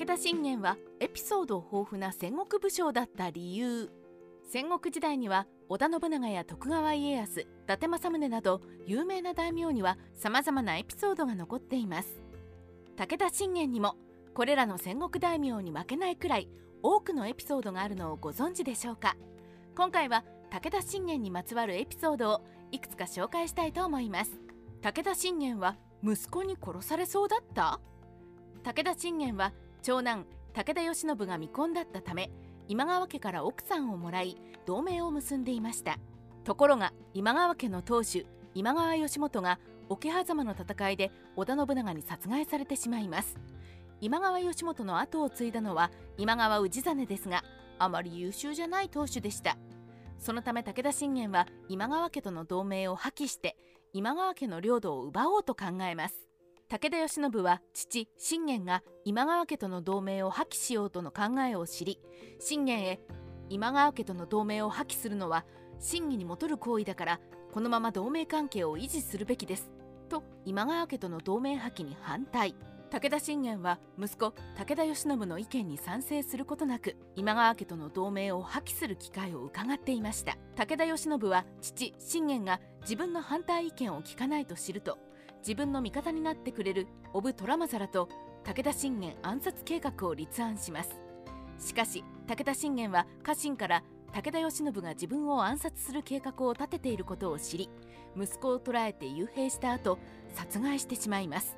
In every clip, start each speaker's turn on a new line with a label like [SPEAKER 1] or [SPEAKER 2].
[SPEAKER 1] 武田信玄はエピソード豊富な戦国武将だった理由。戦国時代には織田信長や徳川家康伊達政宗など有名な大名にはさまざまなエピソードが残っています。武田信玄にもこれらの戦国大名に負けないくらい多くのエピソードがあるのをご存知でしょうか。今回は武田信玄にまつわるエピソードをいくつか紹介したいと思います。武田信玄は息子に殺されそうだった？武田信玄は長男武田義信が未婚だったため今川家から奥さんをもらい同盟を結んでいました。ところが今川家の当主今川義元が桶狭間の戦いで織田信長に殺害されてしまいます。今川義元の後を継いだのは今川氏真ですがあまり優秀じゃない当主でした。そのため武田信玄は今川家との同盟を破棄して今川家の領土を奪おうと考えます。武田義信は父信玄が今川家との同盟を破棄しようとの考えを知り信玄へ今川家との同盟を破棄するのは真偽にもとる行為だからこのまま同盟関係を維持するべきですと今川家との同盟破棄に反対。武田信玄は息子武田義信の意見に賛成することなく今川家との同盟を破棄する機会を伺っていました。武田義信は父信玄が自分の反対意見を聞かないと知ると自分の味方になってくれるオブ・トラマザラと武田信玄暗殺計画を立案します。しかし武田信玄は家臣から武田義信が自分を暗殺する計画を立てていることを知り息子を捕らえて幽閉した後殺害してしまいます。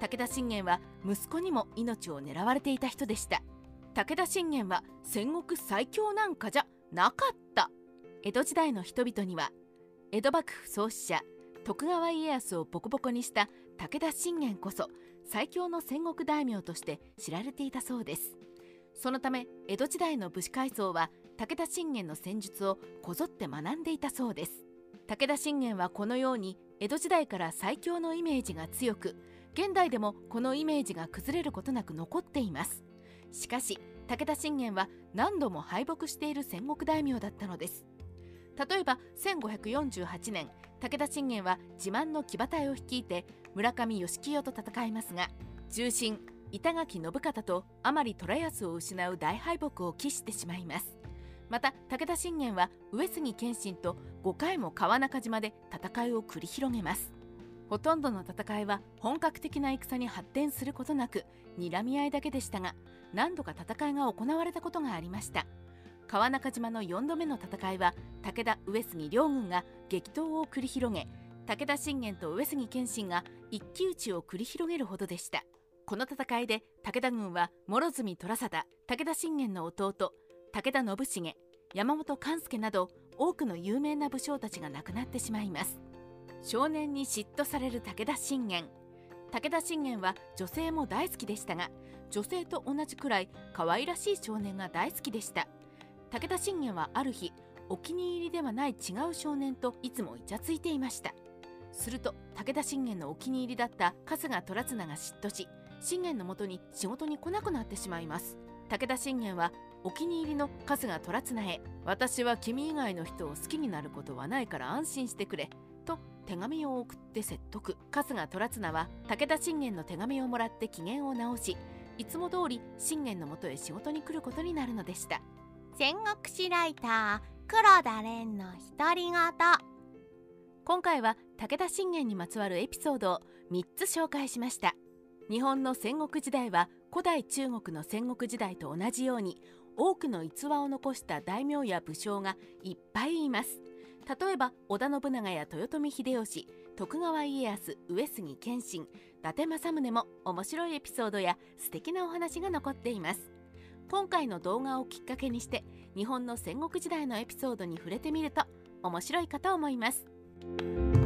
[SPEAKER 1] 武田信玄は息子にも命を狙われていた人でした。武田信玄は戦国最強なんかじゃなかった。江戸時代の人々には江戸幕府創始者徳川家康をボコボコにした武田信玄こそ最強の戦国大名として知られていたそうです。そのため江戸時代の武士階層は武田信玄の戦術をこぞって学んでいたそうです。武田信玄はこのように江戸時代から最強のイメージが強く現代でもこのイメージが崩れることなく残っています。しかし武田信玄は何度も敗北している戦国大名だったのです。例えば1548年武田信玄は自慢の騎馬隊を率いて村上義清と戦いますが重臣板垣信方と甘利虎康を失う大敗北を喫してしまいます。また武田信玄は上杉謙信と5回も川中島で戦いを繰り広げます。ほとんどの戦いは本格的な戦に発展することなく睨み合いだけでしたが何度か戦いが行われたことがありました。川中島の4度目の戦いは武田上杉両軍が激闘を繰り広げ武田信玄と上杉謙信が一騎打ちを繰り広げるほどでした。この戦いで武田軍は諸角虎貞武田信玄の弟武田信繁山本勘助など多くの有名な武将たちが亡くなってしまいます少年に嫉妬される武田信玄武田信玄は女性も大好きでしたが女性と同じくらい可愛らしい少年が大好きでした武田信玄はある日お気に入りではない違う少年といつもイチャついていました。すると武田信玄のお気に入りだった春日虎綱が嫉妬し信玄のもとに仕事に来なくなってしまいます。武田信玄はお気に入りの春日虎綱へ私は君以外の人を好きになることはないから安心してくれと手紙を送って説得。春日虎綱は武田信玄の手紙をもらって機嫌を直しいつも通り信玄のもとへ仕事に来ることになるのでした。
[SPEAKER 2] 戦国史ライター黒田蓮の独り言。
[SPEAKER 1] 今回は武田信玄にまつわるエピソードを3つ紹介しました。日本の戦国時代は古代中国の戦国時代と同じように多くの逸話を残した大名や武将がいっぱいいます。例えば織田信長や豊臣秀吉徳川家康上杉謙信伊達政宗も面白いエピソードや素敵なお話が残っています。今回の動画をきっかけにして日本の戦国時代のエピソードに触れてみると面白いかと思います。